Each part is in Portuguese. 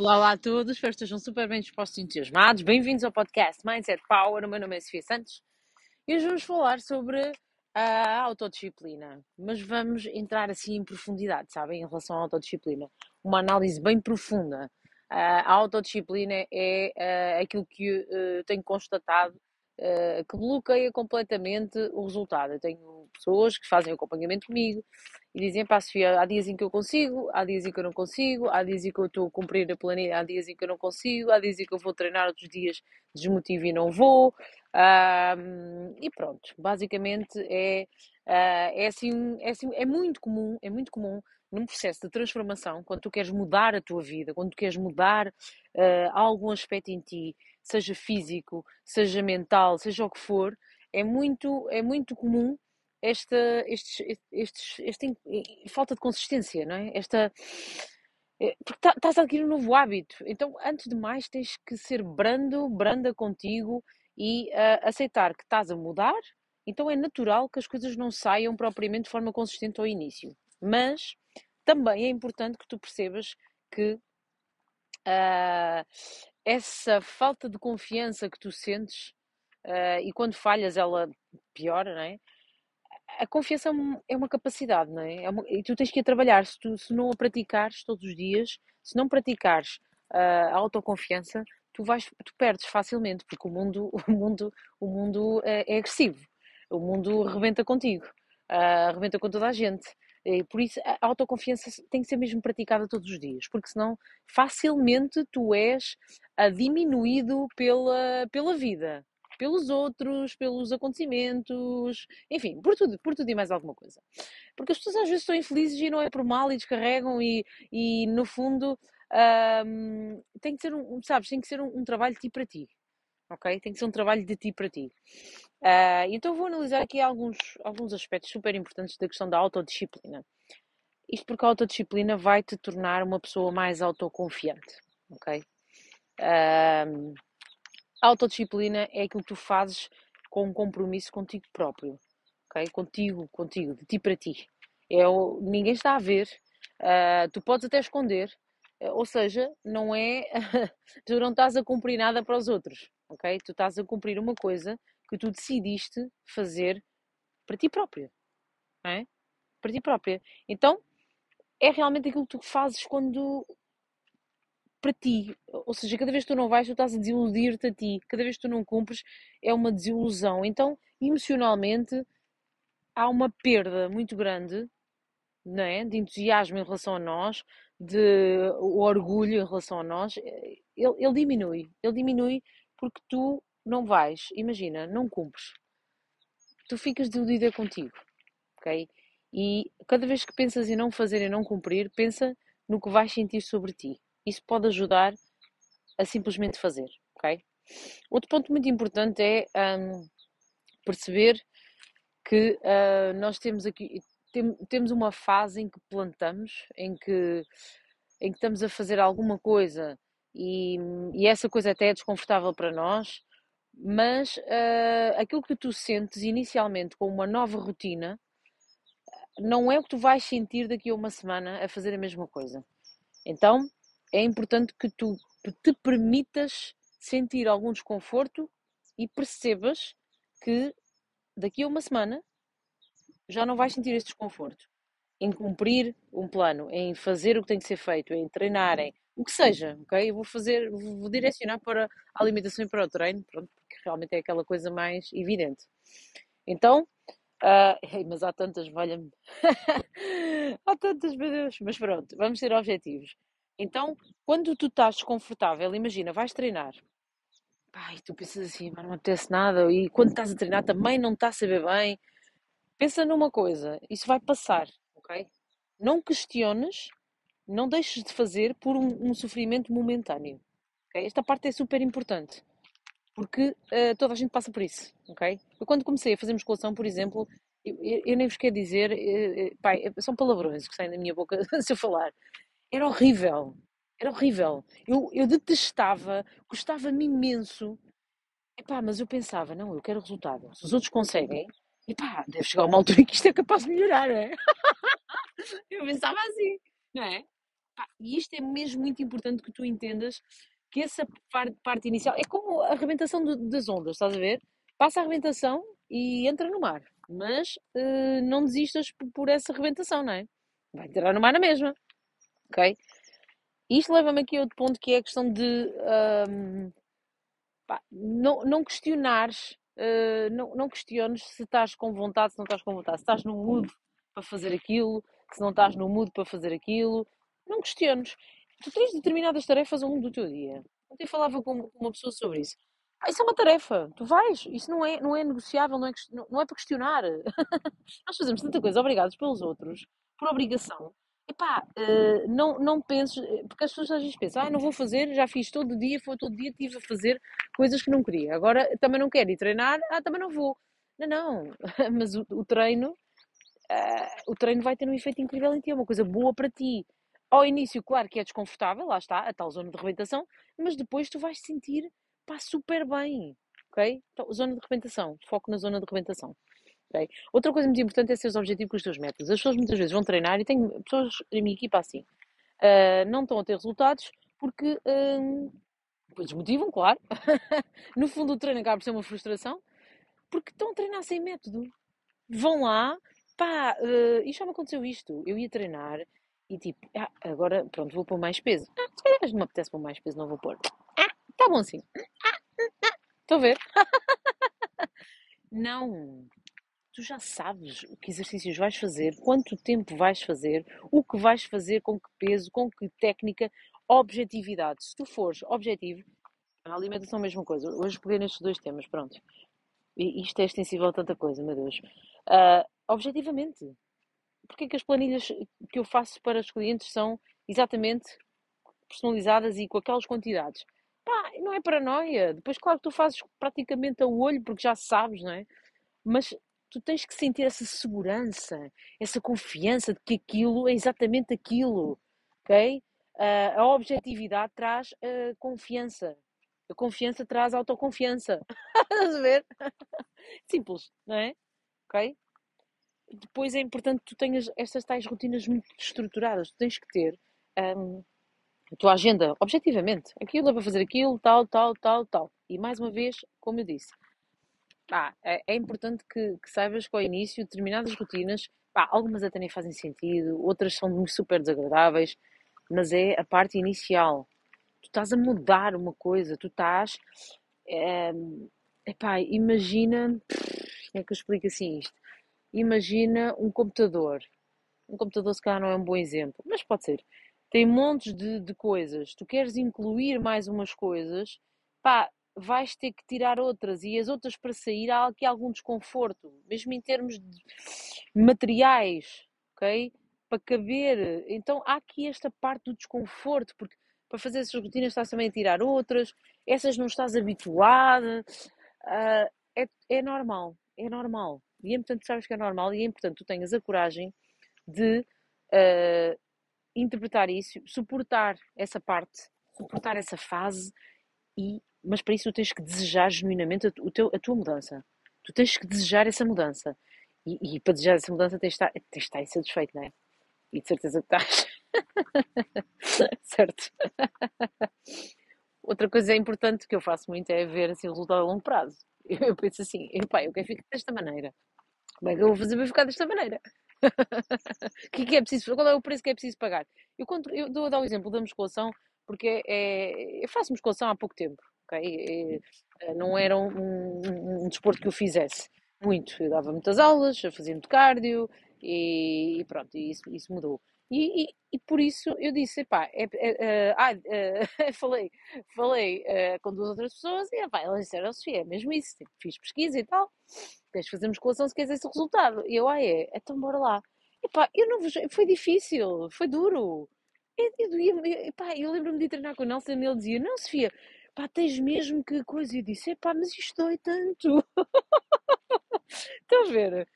Olá, olá a todos, espero que estejam super bem dispostos e entusiasmados. Bem-vindos ao podcast Mindset Power. O meu nome é Sofia Santos e hoje vamos falar sobre a autodisciplina, mas vamos entrar assim em profundidade, sabem, em relação à autodisciplina. Uma análise bem profunda. A autodisciplina é aquilo que eu tenho constatado que bloqueia completamente o resultado. Eu tenho pessoas que fazem acompanhamento comigo e dizem, pá, Sofia, há dias em que eu consigo, há dias em que eu não consigo, há dias em que eu estou a cumprir a planilha, há dias em que eu não consigo, há dias em que eu vou treinar, outros dias desmotivo e não vou. E pronto, basicamente é, uh, é, assim, é assim, é muito comum, é muito comum num processo de transformação, quando tu queres mudar a tua vida, quando tu queres mudar uh, algum aspecto em ti, seja físico, seja mental, seja o que for, é muito, é muito comum esta, estes, estes, esta falta de consistência, não é? Esta, é, porque tá, estás a adquirir um novo hábito. Então, antes de mais, tens que ser brando, branda contigo e uh, aceitar que estás a mudar. Então, é natural que as coisas não saiam propriamente de forma consistente ao início. Mas também é importante que tu percebas que uh, essa falta de confiança que tu sentes uh, e quando falhas ela piora, não é? A confiança é uma capacidade, não é? é uma, e tu tens que ir trabalhar. Se, tu, se não a praticares todos os dias, se não praticares uh, a autoconfiança, tu, vais, tu perdes facilmente, porque o mundo, o mundo, o mundo é, é agressivo. O mundo rebenta contigo, uh, rebenta com toda a gente. E por isso a autoconfiança tem que ser mesmo praticada todos os dias, porque senão facilmente tu és diminuído pela, pela vida, pelos outros, pelos acontecimentos, enfim, por tudo, por tudo e mais alguma coisa. Porque as pessoas às vezes estão infelizes e não é por mal e descarregam e, e no fundo tem que ser um, sabes, tem que ser um, um trabalho de ti para ti ok? Tem que ser um trabalho de ti para ti. Uh, então vou analisar aqui alguns, alguns aspectos super importantes da questão da autodisciplina. Isto porque a autodisciplina vai te tornar uma pessoa mais autoconfiante, ok? Uh, a autodisciplina é aquilo que tu fazes com um compromisso contigo próprio, ok? Contigo, contigo, de ti para ti. É ninguém está a ver, uh, tu podes até esconder, ou seja, não é. tu não estás a cumprir nada para os outros, ok? Tu estás a cumprir uma coisa que tu decidiste fazer para ti própria, não é? Para ti própria. Então, é realmente aquilo que tu fazes quando. para ti. Ou seja, cada vez que tu não vais, tu estás a desiludir-te a ti. Cada vez que tu não cumpres, é uma desilusão. Então, emocionalmente, há uma perda muito grande não é? de entusiasmo em relação a nós, de o orgulho em relação a nós, ele, ele diminui. Ele diminui porque tu não vais, imagina, não cumpres. Tu ficas desiludida contigo, ok? E cada vez que pensas em não fazer e não cumprir, pensa no que vais sentir sobre ti. Isso pode ajudar a simplesmente fazer, ok? Outro ponto muito importante é um, perceber que uh, nós temos aqui tem, temos uma fase em que plantamos, em que, em que estamos a fazer alguma coisa e, e essa coisa até é desconfortável para nós, mas uh, aquilo que tu sentes inicialmente com uma nova rotina não é o que tu vais sentir daqui a uma semana a fazer a mesma coisa. Então é importante que tu te permitas sentir algum desconforto e percebas que daqui a uma semana já não vais sentir esse desconforto em cumprir um plano, em fazer o que tem que ser feito, em treinar, em o que seja, ok? Eu vou fazer, vou direcionar para a alimentação e para o treino, pronto, porque realmente é aquela coisa mais evidente. Então, uh, mas há tantas, valha-me, há tantas, meu Deus, mas pronto, vamos ser objetivos. Então, quando tu estás desconfortável, imagina, vais treinar, pai, tu pensas assim, mas não acontece nada, e quando estás a treinar também não está a saber bem, pensa numa coisa, isso vai passar, ok? Não questiones, não deixes de fazer por um, um sofrimento momentâneo. Okay? Esta parte é super importante, porque uh, toda a gente passa por isso, ok? Eu quando comecei a fazer musculação, por exemplo, eu, eu, nem vos quero dizer, uh, pai, são palavrões que saem da minha boca se eu falar. Era horrível, era horrível. Eu, eu detestava, gostava-me imenso. Epá, mas eu pensava, não, eu quero resultado. Se os outros conseguem, e pá, deve chegar uma altura em que isto é capaz de melhorar, não é? Eu pensava assim, não é? E isto é mesmo muito importante que tu entendas que essa parte, inicial é como a arrebentação das ondas, estás a ver? Passa a arrebentação e entra no mar, mas uh, não desistas por, por, essa arrebentação, não é? Vai entrar no mar na mesma, ok? Isto leva-me aqui a outro ponto que é a questão de um, pá, não, não questionares, uh, não, não questiones se estás com vontade, se não estás com vontade, se estás no mood para fazer aquilo, se não estás no mood para fazer aquilo, não questiones. Tu tens determinadas tarefas ao longo do teu dia. Ontem falava com uma pessoa sobre isso. Ah, isso é uma tarefa, tu vais, isso não é, não é negociável, não é, não é para questionar. Nós fazemos tanta coisa obrigados pelos outros, por obrigação. Epá, uh, não, não penses, porque as pessoas às vezes pensam, ah, não vou fazer, já fiz todo dia, foi todo dia, estive a fazer coisas que não queria. Agora também não quero ir treinar, ah, também não vou. Não, não, mas o, o treino, uh, o treino vai ter um efeito incrível em ti, é uma coisa boa para ti. Ao início, claro que é desconfortável, lá está, a tal zona de rebentação, mas depois tu vais sentir, pá, super bem, ok? Então, zona de rebentação, foco na zona de rebentação. Okay? Outra coisa muito importante é ser objetivo com os teus métodos. As pessoas muitas vezes vão treinar e tenho pessoas na minha equipa assim, uh, não estão a ter resultados porque uh, desmotivam, claro. no fundo, o treino acaba por ser uma frustração porque estão a treinar sem método. Vão lá, pá, uh, isto já me aconteceu isto. Eu ia treinar e tipo, ah, agora pronto, vou pôr mais peso. Ah, se calhar não me apetece pôr mais peso, não vou pôr. Ah, tá bom assim. Estão a ver? não. Tu já sabes o que exercícios vais fazer, quanto tempo vais fazer, o que vais fazer, com que peso, com que técnica, objetividade. Se tu fores objetivo, a alimentação é a mesma coisa. Hoje peguei nestes dois temas, pronto. E isto é extensível a tanta coisa, meu Deus. Uh, objetivamente, porque é que as planilhas que eu faço para os clientes são exatamente personalizadas e com aquelas quantidades? Pá, não é paranoia. Depois, claro que tu fazes praticamente a olho, porque já sabes, não é? Mas tu tens que sentir essa segurança, essa confiança de que aquilo é exatamente aquilo, ok? Uh, a objetividade traz uh, confiança. A confiança traz autoconfiança. Estás a ver? Simples, não é? Ok? Depois é importante que tu tenhas estas tais rotinas muito estruturadas. Tu tens que ter um, a tua agenda, objetivamente. Aquilo é para fazer aquilo, tal, tal, tal, tal. E mais uma vez, como eu disse, pá, é, é, importante que, que, saibas que ao início determinadas rotinas, pá, algumas até nem fazem sentido, outras são super desagradáveis, mas é a parte inicial. Tu estás a mudar uma coisa, tu estás. É, epá, imagina. Como é que eu explico assim isto? Imagina um computador. Um computador, se calhar, não é um bom exemplo, mas pode ser. Tem montes de, de coisas. Tu queres incluir mais umas coisas, pá, vais ter que tirar outras e as outras para sair há aqui algum desconforto, mesmo em termos de materiais, ok? Para caber. Então há aqui esta parte do desconforto, porque para fazer essas rotinas estás também a tirar outras, essas não estás habituada. Uh, é, é normal, é normal. E é importante, sabes que é normal e é importante tu tenhas a coragem de uh, interpretar isso, suportar essa parte, suportar essa fase, e, mas para isso tu tens que desejar genuinamente a, o teu, a tua mudança. Tu tens que desejar essa mudança. E, e para desejar essa mudança tens de estar, tens de estar insatisfeito, não é? E de certeza que estás. certo. Outra coisa importante que eu faço muito é ver assim, o resultado a longo prazo. Eu penso assim, epá, eu quero ficar desta maneira. Como é que eu vou fazer para ficar desta maneira? O que é, que é preciso, qual é o preço que é preciso pagar? Eu, eu dou a dar o exemplo da musculação porque é, eu faço musculação há pouco tempo, ok? É, não era um, um, um, desporto que eu fizesse muito. Eu dava muitas aulas, eu fazia muito cardio e, e pronto, isso, isso mudou. E, e, e, por isso eu disse, pá, é, é, é, falei, falei com duas outras pessoas e pá, elas disseram, Sofia, é mesmo isso, tipo, fiz pesquisa e tal, tens de fazer musculação se queres esse resultado. E eu, ah, é, então bora lá. E pá, eu não foi difícil, foi duro. Eu, eu, eu lembro-me de treinar com o Nelson e ele dizia, não, Sofia, pá, tens mesmo que coisa. E eu disse, pá, mas isto dói tanto. Estão a ver?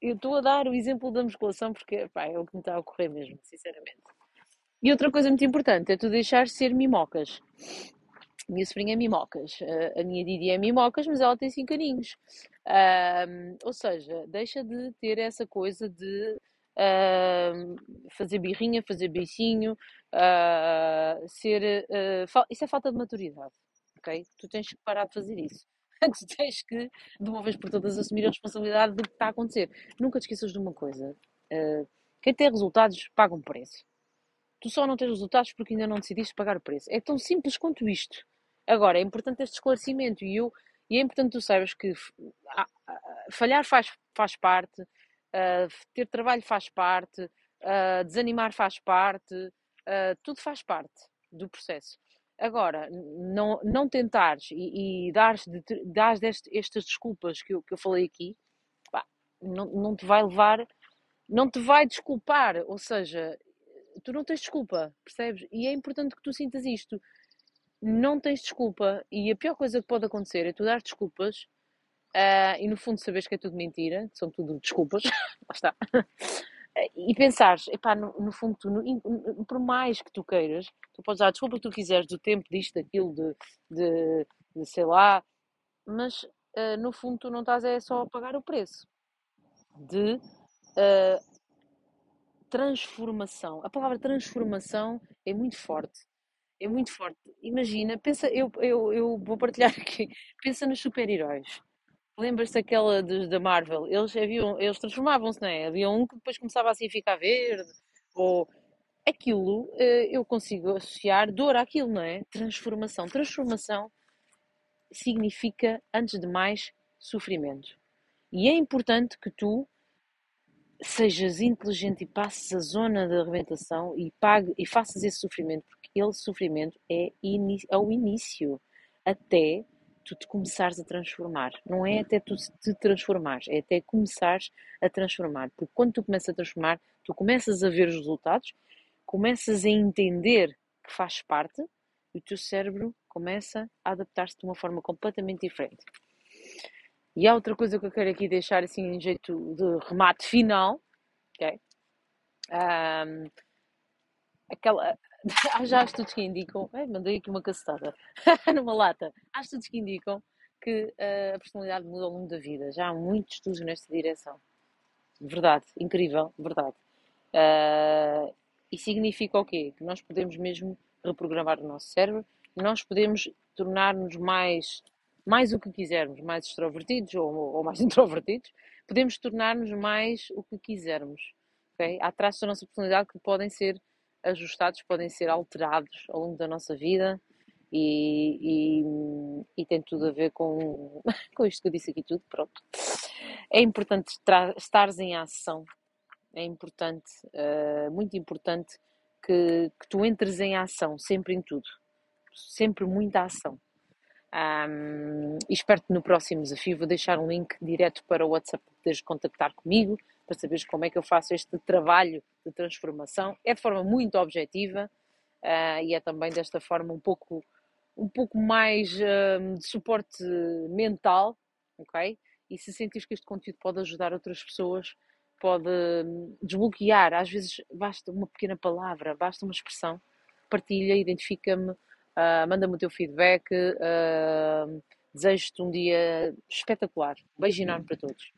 Eu estou a dar o exemplo da musculação porque pá, é o que me está a ocorrer mesmo, sinceramente. E outra coisa muito importante é tu deixar ser mimocas. Minha sobrinha é mimocas, a minha Didi é mimocas, mas ela tem 5 aninhos. Um, ou seja, deixa de ter essa coisa de uh, fazer birrinha, fazer beicinho, uh, ser. Uh, isso é falta de maturidade, ok? Tu tens que parar de fazer isso. tu tens que, de uma vez por todas, assumir a responsabilidade do que está a acontecer. Nunca te esqueças de uma coisa: quem tem resultados paga um preço. Tu só não tens resultados porque ainda não decidiste pagar o preço. É tão simples quanto isto. Agora, é importante este esclarecimento e, eu, e é importante tu saibas que falhar faz, faz parte, uh, ter trabalho faz parte, desanimar faz parte, tudo faz parte do processo. Agora, não, não tentares e, e dares, de, dares estas desculpas que eu, que eu falei aqui, pá, não, não te vai levar, não te vai desculpar, ou seja, tu não tens desculpa, percebes? E é importante que tu sintas isto. Não tens desculpa, e a pior coisa que pode acontecer é tu dar desculpas Uh, e no fundo sabes que é tudo mentira, são tudo desculpas, lá está. E pensares, epá, no, no fundo, tu, no, por mais que tu queiras, tu podes dar desculpa que tu quiseres do tempo, disto, daquilo, de, de, de sei lá, mas uh, no fundo tu não estás é só a pagar o preço de uh, transformação. A palavra transformação é muito forte. É muito forte. Imagina, pensa, eu, eu, eu vou partilhar aqui, pensa nos super-heróis. Lembras-te daquela da Marvel? Eles, haviam, eles transformavam-se, não é? Havia um que depois começava assim a ficar verde, ou aquilo eh, eu consigo associar dor àquilo, não é? Transformação. Transformação significa, antes de mais, sofrimento. E é importante que tu sejas inteligente e passes a zona de arrebentação e, pague, e faças esse sofrimento, porque ele sofrimento é, é o início até tu te começares a transformar. Não é até tu te transformares, é até começares a transformar. Porque quando tu começas a transformar, tu começas a ver os resultados, começas a entender que faz parte e o teu cérebro começa a adaptar-se de uma forma completamente diferente. E há outra coisa que eu quero aqui deixar assim em jeito de remate final, ok? Um, aquela, há já estudos que indicam, ai, mandei aqui uma cacetada, numa lata, há estudos que indicam que uh, a personalidade muda ao longo da vida. Já há muitos estudos nesta direção. Verdade, incrível, verdade. Uh, e significa o quê? Que nós podemos mesmo reprogramar o nosso cérebro, nós podemos tornar-nos mais, mais o que quisermos, mais extrovertidos ou, ou mais introvertidos, podemos tornar-nos mais o que quisermos. Okay? Há traços da nossa personalidade que podem ser ajustados, podem ser alterados ao longo da nossa vida e, e, e tem tudo a ver com, com isto que eu disse aqui tudo, pronto. É importante estares em ação, é importante, uh, muito importante que, que tu entres em ação, sempre em tudo, sempre muita ação. Um, espero-te no próximo desafio. Vou deixar um link direto para o WhatsApp para poderes contactar comigo para saberes como é que eu faço este trabalho de transformação. É de forma muito objetiva uh, e é também desta forma um pouco, um pouco mais uh, de suporte mental, ok? E se sentires que este conteúdo pode ajudar outras pessoas, pode hum, desbloquear, às vezes basta uma pequena palavra, basta uma expressão, partilha, identifica-me, uh, manda-me o teu feedback, desejo-te um dia espetacular. Beijo enorme para todos.